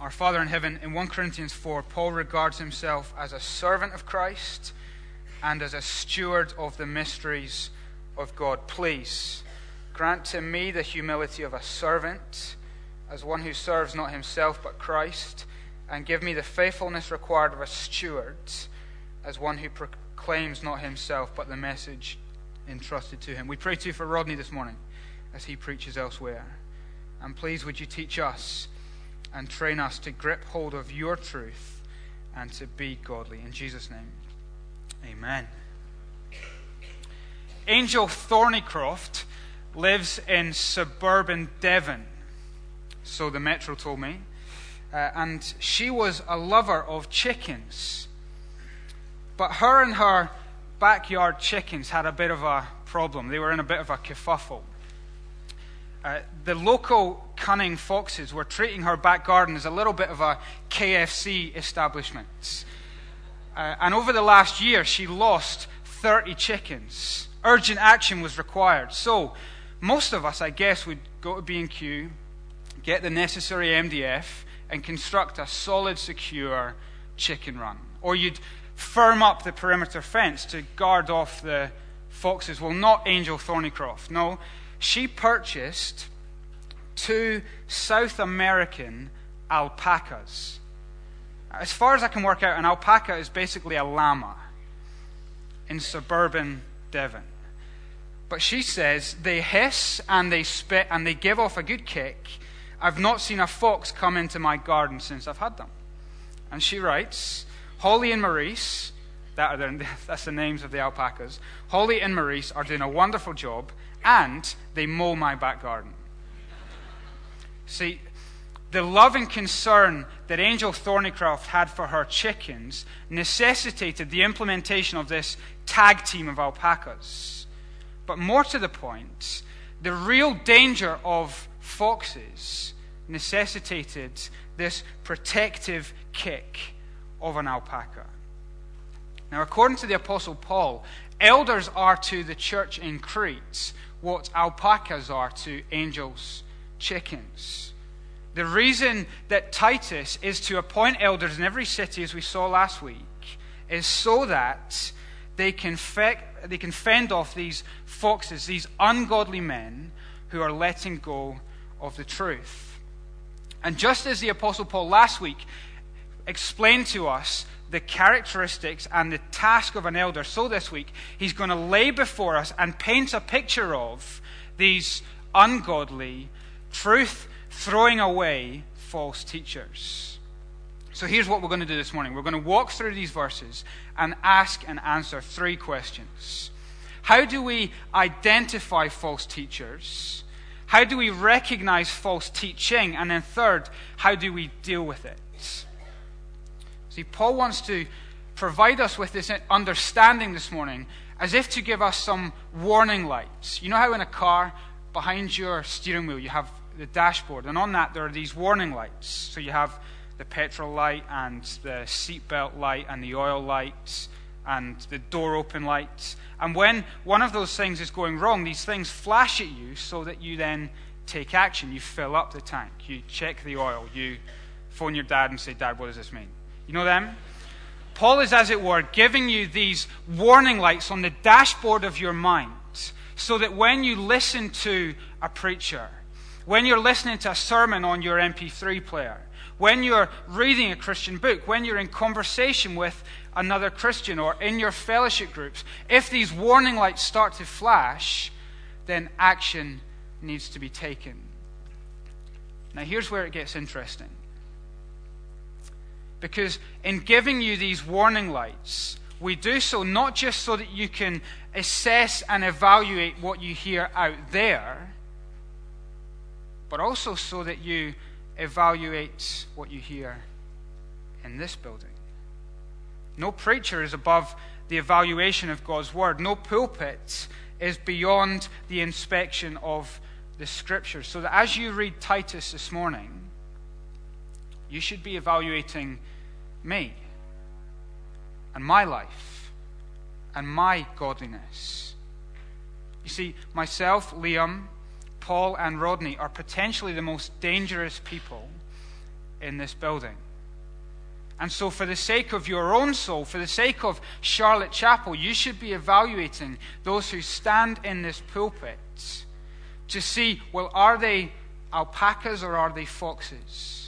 our Father in heaven, in 1 Corinthians 4, Paul regards himself as a servant of Christ and as a steward of the mysteries of God. Please grant to me the humility of a servant, as one who serves not himself but Christ, and give me the faithfulness required of a steward, as one who proclaims not himself but the message entrusted to him. We pray to you for Rodney this morning as he preaches elsewhere. And please, would you teach us and train us to grip hold of your truth and to be godly. In Jesus' name, amen. Angel Thornycroft lives in suburban Devon, so the Metro told me. Uh, and she was a lover of chickens. But her and her backyard chickens had a bit of a problem. They were in a bit of a kerfuffle. Uh, the local cunning foxes were treating her back garden as a little bit of a KFC establishment. Uh, and over the last year, she lost 30 chickens. Urgent action was required. So, most of us, I guess, would go to B&Q, get the necessary MDF, and construct a solid, secure chicken run. Or you'd firm up the perimeter fence to guard off the foxes. Well, not Angel Thornycroft. No, she purchased two South American alpacas. As far as I can work out, an alpaca is basically a llama in suburban Devon. But she says they hiss and they spit and they give off a good kick. I've not seen a fox come into my garden since I've had them. And she writes Holly and Maurice, that the, that's the names of the alpacas, Holly and Maurice are doing a wonderful job and they mow my back garden. See, the love and concern that Angel Thornycroft had for her chickens necessitated the implementation of this tag team of alpacas. But more to the point, the real danger of foxes necessitated this protective kick of an alpaca. Now, according to the Apostle Paul, elders are to the church in Crete what alpacas are to angels' chickens. The reason that Titus is to appoint elders in every city, as we saw last week, is so that they can, fe- they can fend off these foxes, these ungodly men who are letting go of the truth. And just as the Apostle Paul last week explained to us the characteristics and the task of an elder. So this week, he's going to lay before us and paint a picture of these ungodly, truth throwing away false teachers. So here's what we're going to do this morning we're going to walk through these verses and ask and answer three questions. How do we identify false teachers? How do we recognize false teaching? And then, third, how do we deal with it? See, Paul wants to provide us with this understanding this morning as if to give us some warning lights. You know how in a car, behind your steering wheel, you have the dashboard, and on that there are these warning lights. So you have the petrol light and the seatbelt light and the oil lights and the door open lights. And when one of those things is going wrong, these things flash at you so that you then take action. You fill up the tank, you check the oil, you phone your dad and say, Dad, what does this mean? You know them? Paul is, as it were, giving you these warning lights on the dashboard of your mind so that when you listen to a preacher, when you're listening to a sermon on your MP3 player, when you're reading a Christian book, when you're in conversation with another Christian or in your fellowship groups, if these warning lights start to flash, then action needs to be taken. Now, here's where it gets interesting. Because in giving you these warning lights, we do so not just so that you can assess and evaluate what you hear out there, but also so that you evaluate what you hear in this building. No preacher is above the evaluation of God's word. No pulpit is beyond the inspection of the scriptures. So that as you read Titus this morning, you should be evaluating me and my life and my godliness. You see, myself, Liam, Paul, and Rodney are potentially the most dangerous people in this building. And so, for the sake of your own soul, for the sake of Charlotte Chapel, you should be evaluating those who stand in this pulpit to see well, are they alpacas or are they foxes?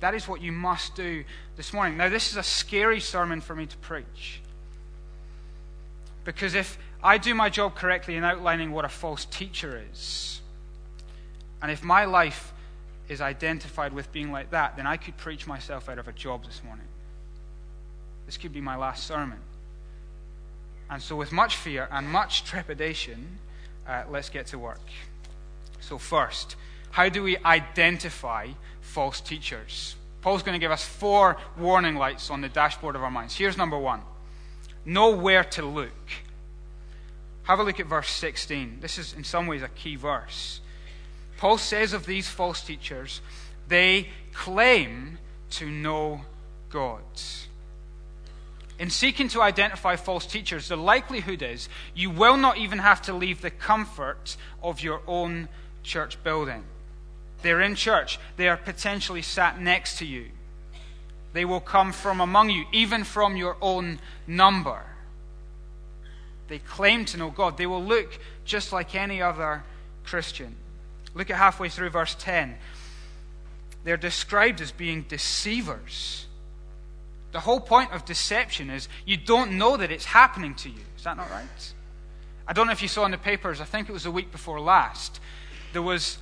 That is what you must do this morning. Now, this is a scary sermon for me to preach. Because if I do my job correctly in outlining what a false teacher is, and if my life is identified with being like that, then I could preach myself out of a job this morning. This could be my last sermon. And so, with much fear and much trepidation, uh, let's get to work. So, first, how do we identify false teachers? Paul's going to give us four warning lights on the dashboard of our minds. Here's number one know where to look. Have a look at verse 16. This is, in some ways, a key verse. Paul says of these false teachers, they claim to know God. In seeking to identify false teachers, the likelihood is you will not even have to leave the comfort of your own church building. They're in church, they are potentially sat next to you. They will come from among you, even from your own number. They claim to know God. They will look just like any other Christian. Look at halfway through verse 10. They're described as being deceivers. The whole point of deception is you don't know that it's happening to you. Is that not right? I don't know if you saw in the papers, I think it was the week before last, there was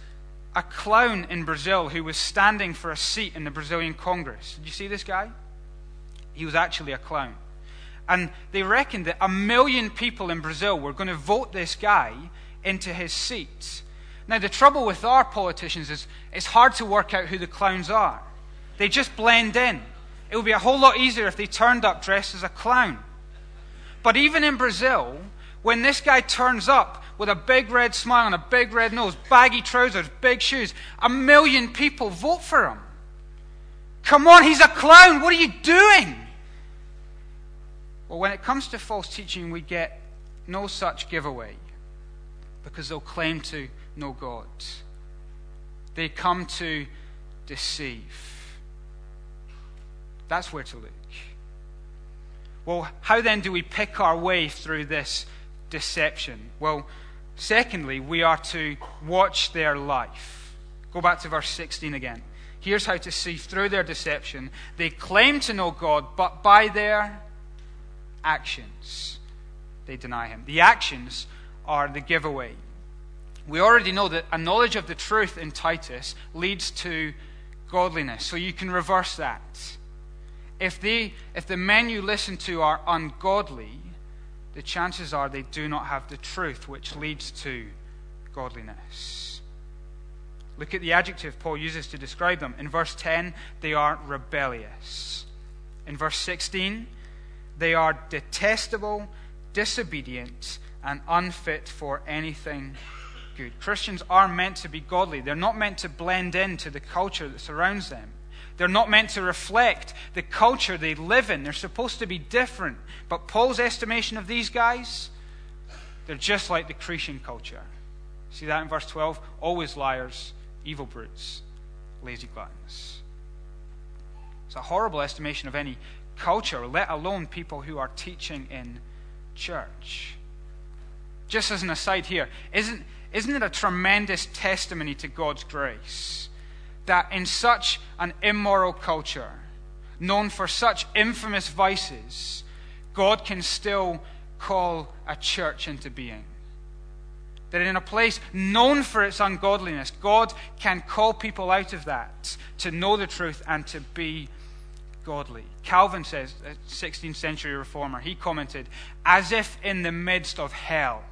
a clown in Brazil who was standing for a seat in the Brazilian Congress. Did you see this guy? He was actually a clown. And they reckoned that a million people in Brazil were going to vote this guy into his seat. Now, the trouble with our politicians is it's hard to work out who the clowns are. They just blend in. It would be a whole lot easier if they turned up dressed as a clown. But even in Brazil, when this guy turns up with a big red smile and a big red nose, baggy trousers, big shoes, a million people vote for him. Come on, he's a clown. What are you doing? Well, when it comes to false teaching, we get no such giveaway because they'll claim to know God. They come to deceive. That's where to look. Well, how then do we pick our way through this deception? Well, secondly, we are to watch their life. Go back to verse 16 again. Here's how to see through their deception. They claim to know God, but by their actions, they deny Him. The actions are the giveaway. We already know that a knowledge of the truth in Titus leads to godliness. So you can reverse that. If, they, if the men you listen to are ungodly, the chances are they do not have the truth, which leads to godliness. Look at the adjective Paul uses to describe them. In verse 10, they are rebellious. In verse 16, they are detestable, disobedient, and unfit for anything good. Christians are meant to be godly. They're not meant to blend into the culture that surrounds them. They're not meant to reflect the culture they live in. They're supposed to be different. But Paul's estimation of these guys, they're just like the Cretan culture. See that in verse 12? Always liars, evil brutes, lazy gluttons. It's a horrible estimation of any culture, let alone people who are teaching in church. Just as an aside here, isn't, isn't it a tremendous testimony to God's grace that in such an immoral culture, known for such infamous vices, God can still call a church into being? That in a place known for its ungodliness, God can call people out of that to know the truth and to be godly. Calvin says, a 16th century reformer, he commented, as if in the midst of hell,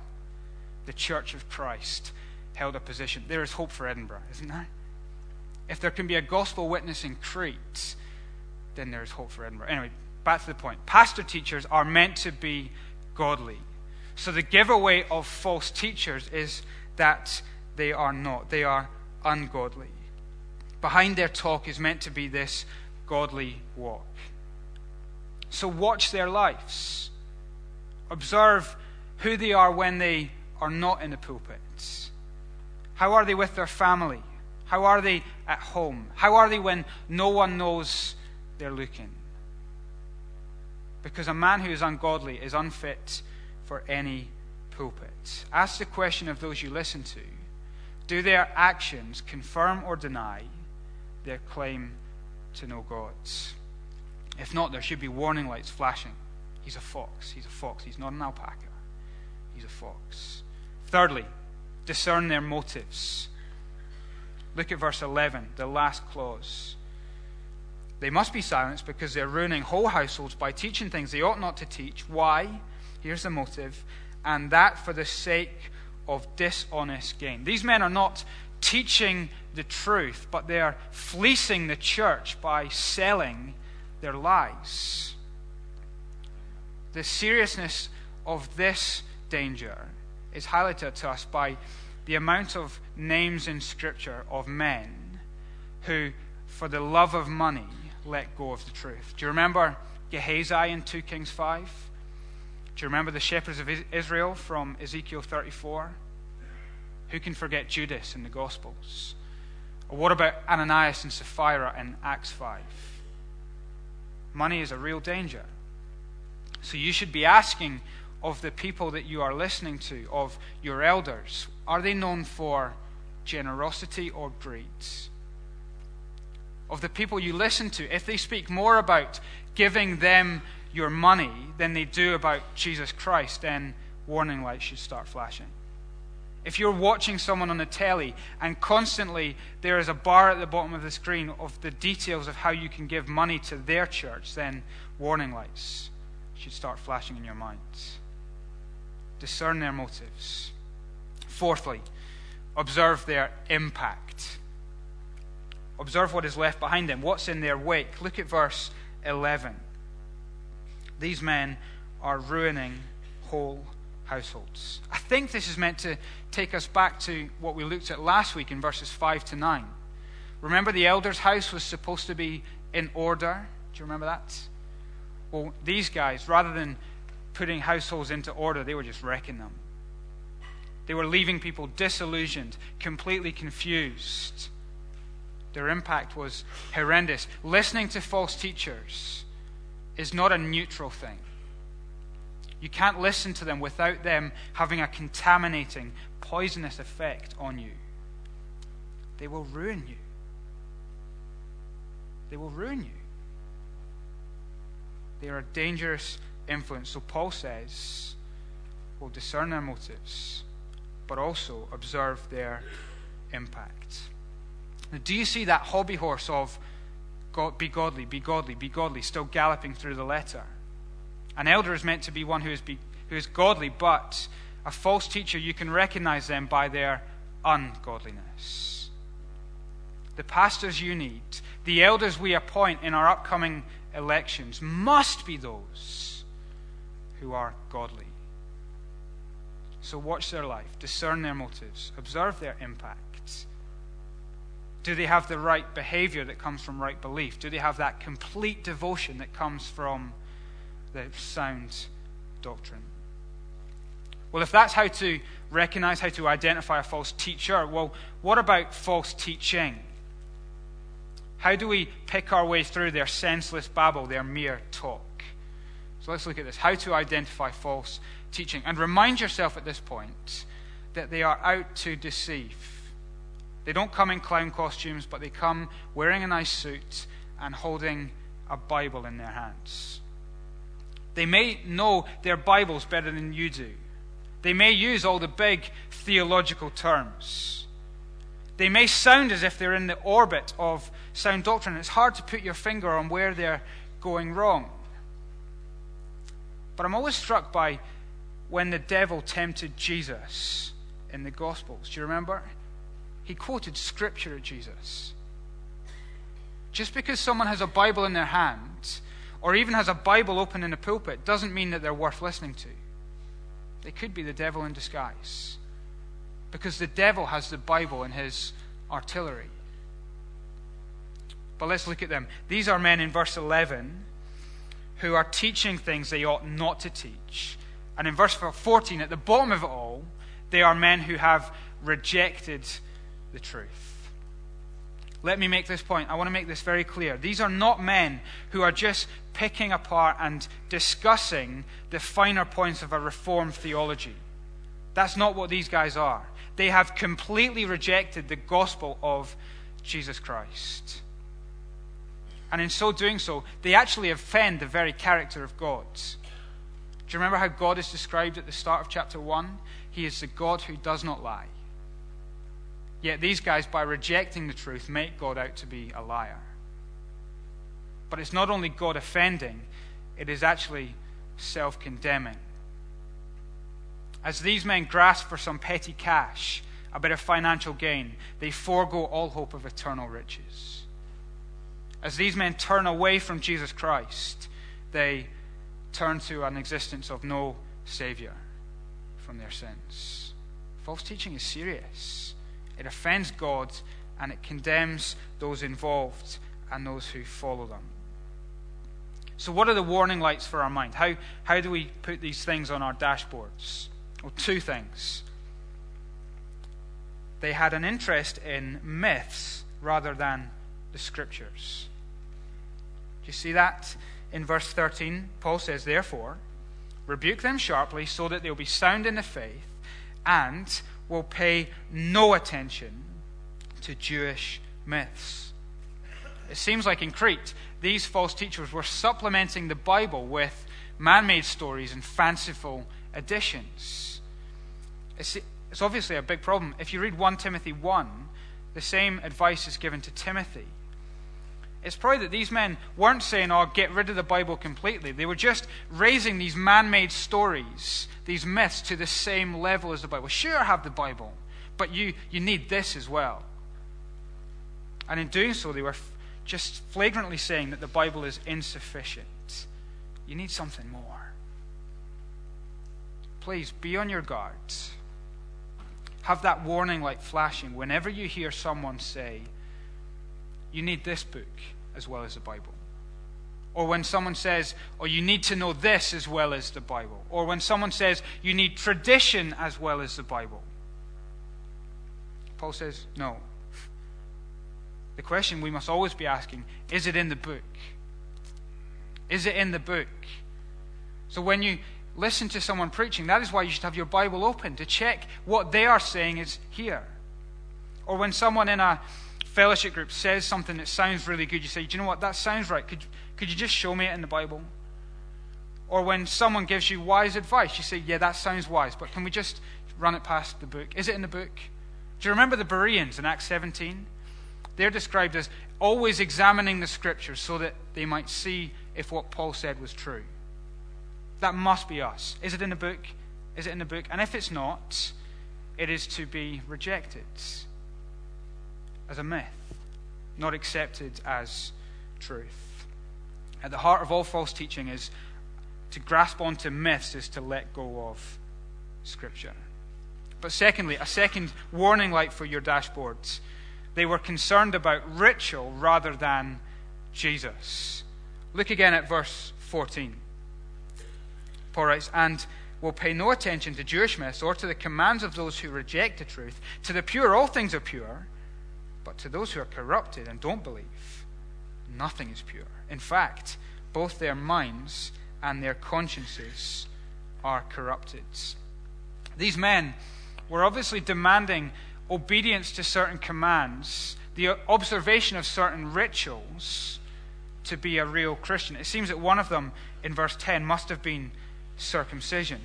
the church of Christ held a position. There is hope for Edinburgh, isn't there? If there can be a gospel witness in Crete, then there is hope for Edinburgh. Anyway, back to the point. Pastor teachers are meant to be godly. So the giveaway of false teachers is that they are not. They are ungodly. Behind their talk is meant to be this godly walk. So watch their lives. Observe who they are when they are not in the pulpit. How are they with their family? How are they at home? How are they when no one knows they're looking? Because a man who is ungodly is unfit for any pulpit. Ask the question of those you listen to do their actions confirm or deny their claim to know God? If not, there should be warning lights flashing. He's a fox. He's a fox. He's not an alpaca. He's a fox. Thirdly, discern their motives. Look at verse 11, the last clause. They must be silenced because they're ruining whole households by teaching things they ought not to teach. Why? Here's the motive. And that for the sake of dishonest gain. These men are not teaching the truth, but they are fleecing the church by selling their lies. The seriousness of this danger is highlighted to us by the amount of names in Scripture of men who, for the love of money, let go of the truth. Do you remember Gehazi in 2 Kings 5? Do you remember the shepherds of Israel from Ezekiel 34? Who can forget Judas in the Gospels? Or what about Ananias and Sapphira in Acts 5? Money is a real danger. So you should be asking of the people that you are listening to, of your elders, are they known for generosity or greed? Of the people you listen to, if they speak more about giving them your money than they do about Jesus Christ, then warning lights should start flashing. If you're watching someone on the telly and constantly there is a bar at the bottom of the screen of the details of how you can give money to their church, then warning lights should start flashing in your minds. Discern their motives. Fourthly, observe their impact. Observe what is left behind them, what's in their wake. Look at verse 11. These men are ruining whole households. I think this is meant to take us back to what we looked at last week in verses 5 to 9. Remember, the elder's house was supposed to be in order. Do you remember that? Well, these guys, rather than putting households into order, they were just wrecking them. They were leaving people disillusioned, completely confused. Their impact was horrendous. Listening to false teachers is not a neutral thing. You can't listen to them without them having a contaminating, poisonous effect on you. They will ruin you. They will ruin you. They are a dangerous influence. So Paul says, we'll discern their motives, but also observe their impact. Now, do you see that hobby horse of God, be godly, be godly, be godly, still galloping through the letter? An elder is meant to be one who is, be, who is godly, but a false teacher, you can recognize them by their ungodliness. The pastors you need, the elders we appoint in our upcoming elections, must be those who are godly. So watch their life, discern their motives, observe their impacts. Do they have the right behavior that comes from right belief? Do they have that complete devotion that comes from the sound doctrine? Well, if that's how to recognize, how to identify a false teacher, well, what about false teaching? How do we pick our way through their senseless babble, their mere talk? So let's look at this. How to identify false teaching. And remind yourself at this point that they are out to deceive. They don't come in clown costumes, but they come wearing a nice suit and holding a Bible in their hands. They may know their Bibles better than you do. They may use all the big theological terms. They may sound as if they're in the orbit of sound doctrine. It's hard to put your finger on where they're going wrong. But I'm always struck by when the devil tempted Jesus in the Gospels. Do you remember? He quoted scripture at Jesus. Just because someone has a Bible in their hand, or even has a Bible open in a pulpit, doesn't mean that they're worth listening to. They could be the devil in disguise. Because the devil has the Bible in his artillery. But let's look at them. These are men in verse 11 who are teaching things they ought not to teach. And in verse 14, at the bottom of it all, they are men who have rejected the truth. let me make this point. I want to make this very clear. These are not men who are just picking apart and discussing the finer points of a reformed theology. That's not what these guys are. They have completely rejected the gospel of Jesus Christ. And in so doing so, they actually offend the very character of God. Do you remember how God is described at the start of chapter 1? He is the God who does not lie. Yet these guys, by rejecting the truth, make God out to be a liar. But it's not only God offending, it is actually self condemning. As these men grasp for some petty cash, a bit of financial gain, they forego all hope of eternal riches. As these men turn away from Jesus Christ, they turn to an existence of no Savior from their sins. False teaching is serious. It offends God and it condemns those involved and those who follow them. So, what are the warning lights for our mind? How, how do we put these things on our dashboards? Well, two things. They had an interest in myths rather than the scriptures. Do you see that in verse 13? Paul says, Therefore, rebuke them sharply so that they'll be sound in the faith and will pay no attention to Jewish myths. It seems like in Crete, these false teachers were supplementing the Bible with man made stories and fanciful additions. It's, it's obviously a big problem. If you read 1 Timothy 1, the same advice is given to Timothy. It's probably that these men weren't saying, oh, get rid of the Bible completely. They were just raising these man made stories, these myths, to the same level as the Bible. Sure, have the Bible, but you, you need this as well. And in doing so, they were just flagrantly saying that the Bible is insufficient. You need something more. Please be on your guard. Have that warning light flashing whenever you hear someone say, You need this book as well as the Bible. Or when someone says, Oh, you need to know this as well as the Bible. Or when someone says, You need tradition as well as the Bible. Paul says, No. The question we must always be asking is it in the book? Is it in the book? So when you listen to someone preaching, that is why you should have your Bible open to check what they are saying is here. Or when someone in a fellowship group says something that sounds really good, you say, Do you know what? That sounds right. Could, could you just show me it in the Bible? Or when someone gives you wise advice, you say, Yeah, that sounds wise, but can we just run it past the book? Is it in the book? Do you remember the Bereans in Acts 17? They're described as always examining the scriptures so that they might see if what Paul said was true. That must be us. Is it in the book? Is it in the book? And if it's not, it is to be rejected as a myth, not accepted as truth. At the heart of all false teaching is to grasp onto myths is to let go of Scripture. But secondly, a second warning light for your dashboards they were concerned about ritual rather than Jesus. Look again at verse 14. Paul writes, And will pay no attention to Jewish myths or to the commands of those who reject the truth. To the pure, all things are pure, but to those who are corrupted and don't believe, nothing is pure. In fact, both their minds and their consciences are corrupted. These men were obviously demanding obedience to certain commands, the observation of certain rituals to be a real Christian. It seems that one of them in verse 10 must have been circumcision.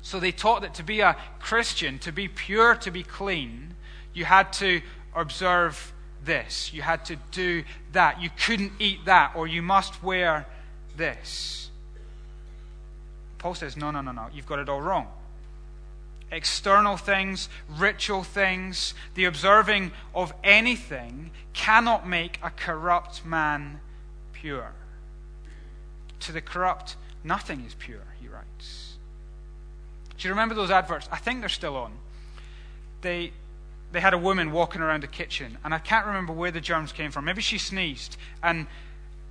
So they taught that to be a Christian, to be pure, to be clean, you had to observe this. You had to do that. You couldn't eat that, or you must wear this. Paul says, no, no, no, no. You've got it all wrong external things, ritual things, the observing of anything cannot make a corrupt man pure. To the corrupt, nothing is pure, he writes. Do you remember those adverts? I think they're still on. They, they had a woman walking around the kitchen, and I can't remember where the germs came from. Maybe she sneezed, and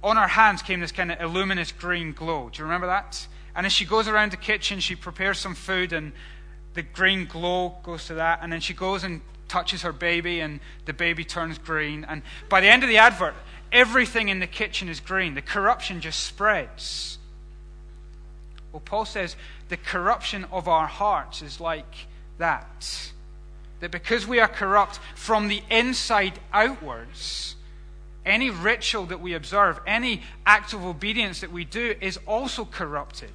on her hands came this kind of luminous green glow. Do you remember that? And as she goes around the kitchen, she prepares some food, and the green glow goes to that, and then she goes and touches her baby and the baby turns green. And by the end of the advert, everything in the kitchen is green. The corruption just spreads. Well, Paul says the corruption of our hearts is like that. That because we are corrupt from the inside outwards, any ritual that we observe, any act of obedience that we do is also corrupted.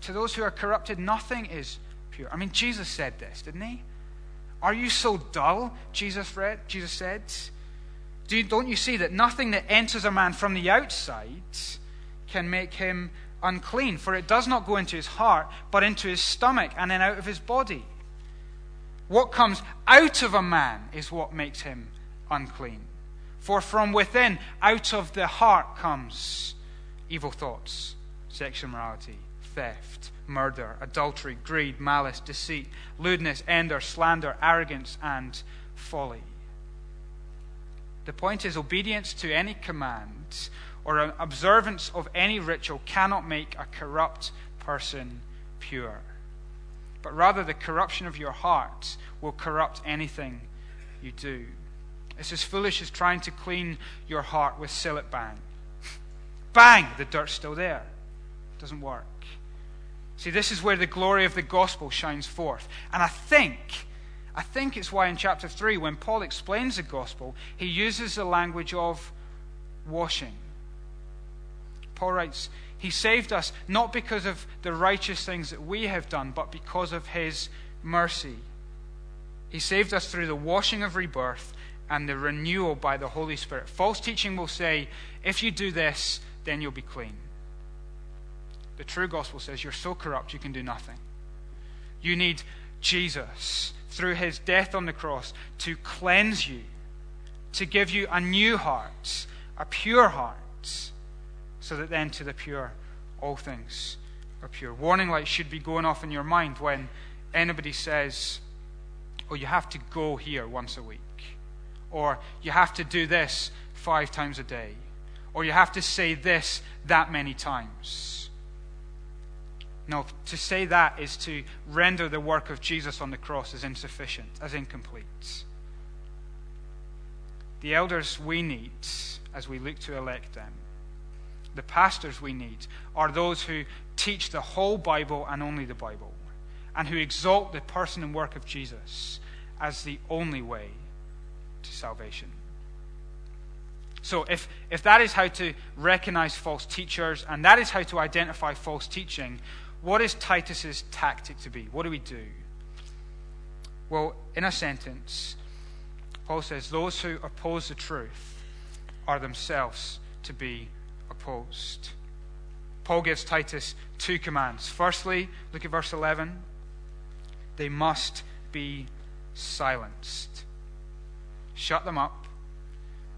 To those who are corrupted, nothing is pure. I mean, Jesus said this, didn't he? Are you so dull? Jesus read, Jesus said. Do you, don't you see that nothing that enters a man from the outside can make him unclean? For it does not go into his heart, but into his stomach and then out of his body. What comes out of a man is what makes him unclean. For from within, out of the heart, comes evil thoughts, sexual morality, theft, murder, adultery, greed, malice, deceit, lewdness, anger, slander, arrogance, and folly. The point is, obedience to any command or an observance of any ritual cannot make a corrupt person pure. But rather, the corruption of your heart will corrupt anything you do. It's as foolish as trying to clean your heart with Cillit Bang. Bang! The dirt's still there. It doesn't work. See, this is where the glory of the gospel shines forth. And I think, I think it's why in chapter 3, when Paul explains the gospel, he uses the language of washing. Paul writes, He saved us not because of the righteous things that we have done, but because of His mercy. He saved us through the washing of rebirth and the renewal by the Holy Spirit. False teaching will say, if you do this, then you'll be clean. The true gospel says you're so corrupt you can do nothing. You need Jesus through his death on the cross to cleanse you, to give you a new heart, a pure heart, so that then to the pure all things are pure. Warning lights should be going off in your mind when anybody says, Oh, you have to go here once a week or you have to do this five times a day, or you have to say this that many times. No, to say that is to render the work of Jesus on the cross as insufficient, as incomplete. The elders we need as we look to elect them, the pastors we need, are those who teach the whole Bible and only the Bible, and who exalt the person and work of Jesus as the only way to salvation. So, if, if that is how to recognize false teachers and that is how to identify false teaching, what is Titus's tactic to be? What do we do? Well, in a sentence, Paul says, Those who oppose the truth are themselves to be opposed. Paul gives Titus two commands. Firstly, look at verse 11. They must be silenced shut them up,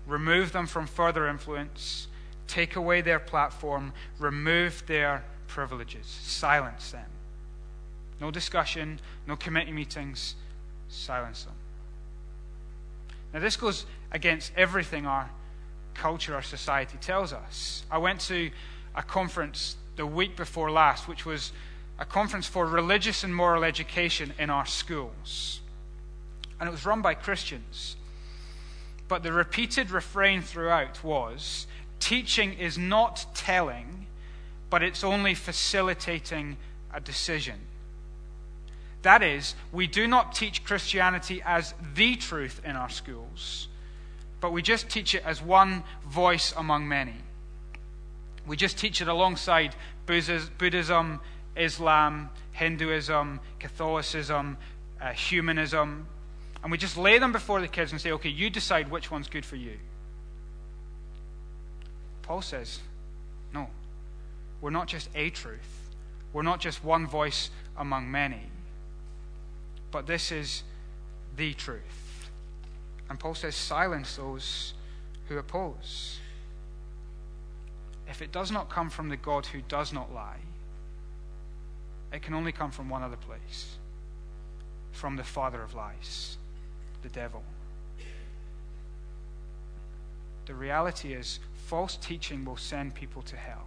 remove them from further influence, take away their platform, remove their privileges, silence them. No discussion, no committee meetings, silence them. Now, this goes against everything our culture, our society tells us. I went to a conference the week before last, which was a conference for religious and moral education in our schools. And it was run by Christians. But the repeated refrain throughout was teaching is not telling, but it's only facilitating a decision. That is, we do not teach Christianity as the truth in our schools, but we just teach it as one voice among many. We just teach it alongside Buddhism, Islam, Hinduism, Catholicism, uh, humanism, and we just lay them before the kids and say, okay, you decide which one's good for you. Paul says, no. We're not just a truth, we're not just one voice among many, but this is the truth. And Paul says, silence those who oppose. If it does not come from the God who does not lie, it can only come from one other place from the Father of lies the devil. The reality is, false teaching will send people to hell.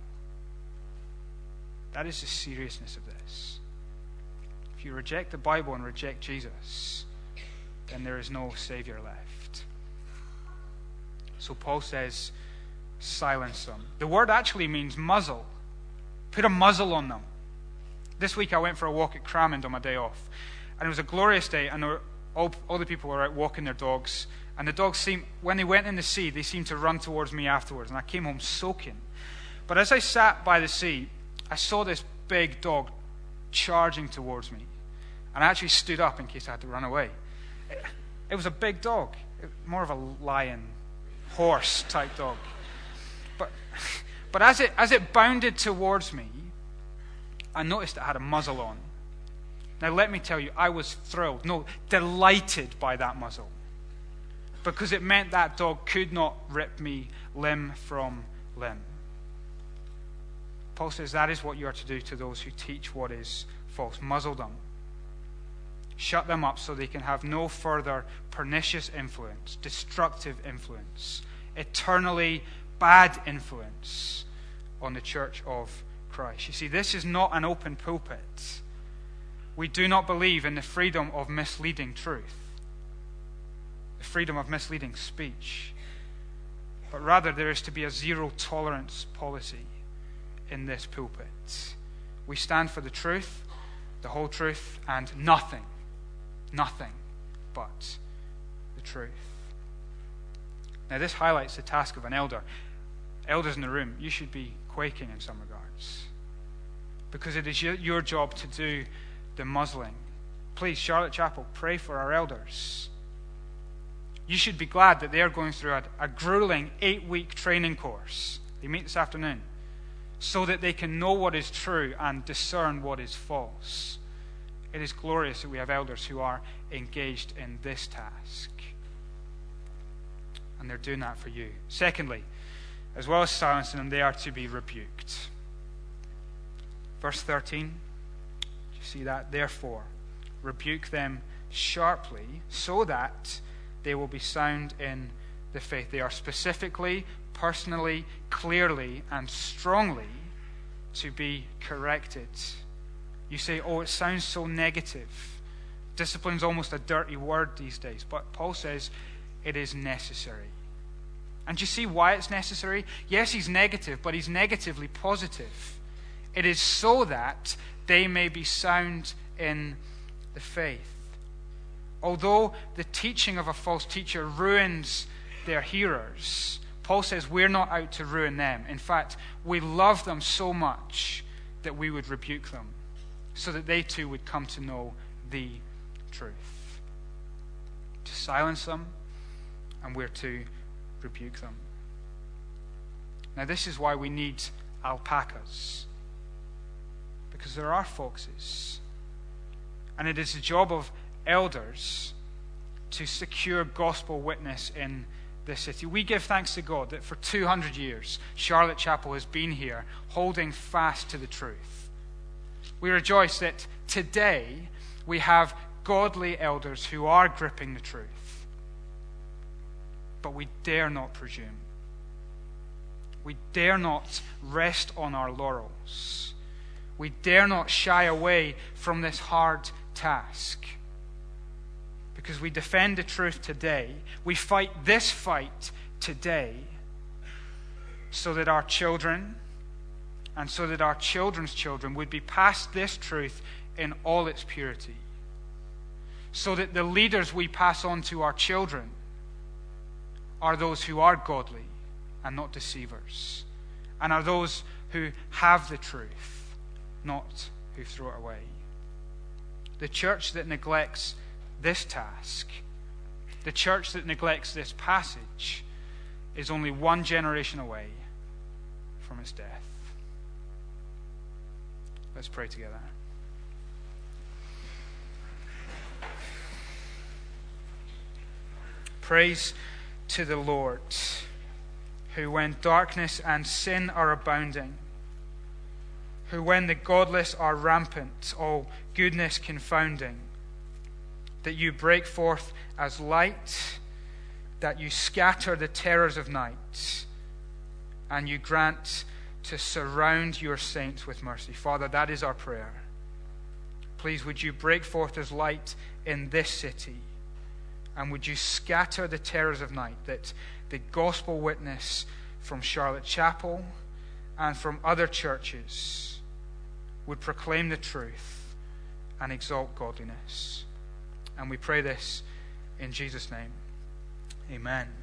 That is the seriousness of this. If you reject the Bible and reject Jesus, then there is no Savior left. So Paul says, silence them. The word actually means muzzle. Put a muzzle on them. This week I went for a walk at Cramond on my day off. And it was a glorious day, and all, all the people were out walking their dogs. And the dogs seemed, when they went in the sea, they seemed to run towards me afterwards. And I came home soaking. But as I sat by the sea, I saw this big dog charging towards me. And I actually stood up in case I had to run away. It, was a big dog, more of a lion, horse type dog. But, but as, it, as it bounded towards me, I noticed it had a muzzle on. Now, let me tell you, I was thrilled, no, delighted by that muzzle. Because it meant that dog could not rip me limb from limb. Paul says that is what you are to do to those who teach what is false. Muzzle them. Shut them up so they can have no further pernicious influence, destructive influence, eternally bad influence on the church of Christ. You see, this is not an open pulpit. We do not believe in the freedom of misleading truth, the freedom of misleading speech, but rather there is to be a zero tolerance policy in this pulpit. We stand for the truth, the whole truth, and nothing, nothing but the truth. Now, this highlights the task of an elder. Elders in the room, you should be quaking in some regards because it is your job to do the muzzling. Please, Charlotte Chapel, pray for our elders. You should be glad that they are going through a, a grueling eight week training course. They meet this afternoon so that they can know what is true and discern what is false. It is glorious that we have elders who are engaged in this task. And they're doing that for you. Secondly, as well as silencing them, they are to be rebuked. Verse 13, do you see that? Therefore, rebuke them sharply so that they will be sound in the faith. They are specifically personally, clearly, and strongly to be corrected. You say, oh, it sounds so negative. Discipline's almost a dirty word these days. But Paul says it is necessary. And you see why it's necessary? Yes, he's negative, but he's negatively positive. It is so that they may be sound in the faith. Although the teaching of a false teacher ruins their hearers, Paul says we're not out to ruin them. In fact, we love them so much that we would rebuke them so that they too would come to know the truth. To silence them, and we're to rebuke them. Now, this is why we need alpacas. Because there are foxes. And it is the job of elders to secure gospel witness in this city. We give thanks to God that for 200 years, Charlotte Chapel has been here holding fast to the truth. We rejoice that today we have godly elders who are gripping the truth. But we dare not presume. We dare not rest on our laurels. We dare not shy away from this hard task because we defend the truth today. We fight this fight today so that our children and so that our children's children would be passed this truth in all its purity. So that the leaders we pass on to our children are those who are godly and not deceivers, and are those who have the truth, not who throw it away. The church that neglects this task, the church that neglects this passage, is only one generation away from its death. Let's pray together. Praise to the Lord, who, when darkness and sin are abounding, who, when the godless are rampant, all goodness confounding, that you break forth as light, that you scatter the terrors of night, and you grant to surround your saints with mercy. Father, that is our prayer. Please, would you break forth as light in this city And would you scatter the terrors of night that the gospel witness from Charlotte Chapel and from other churches would proclaim the truth and exalt godliness. And we pray this in Jesus' name. Amen.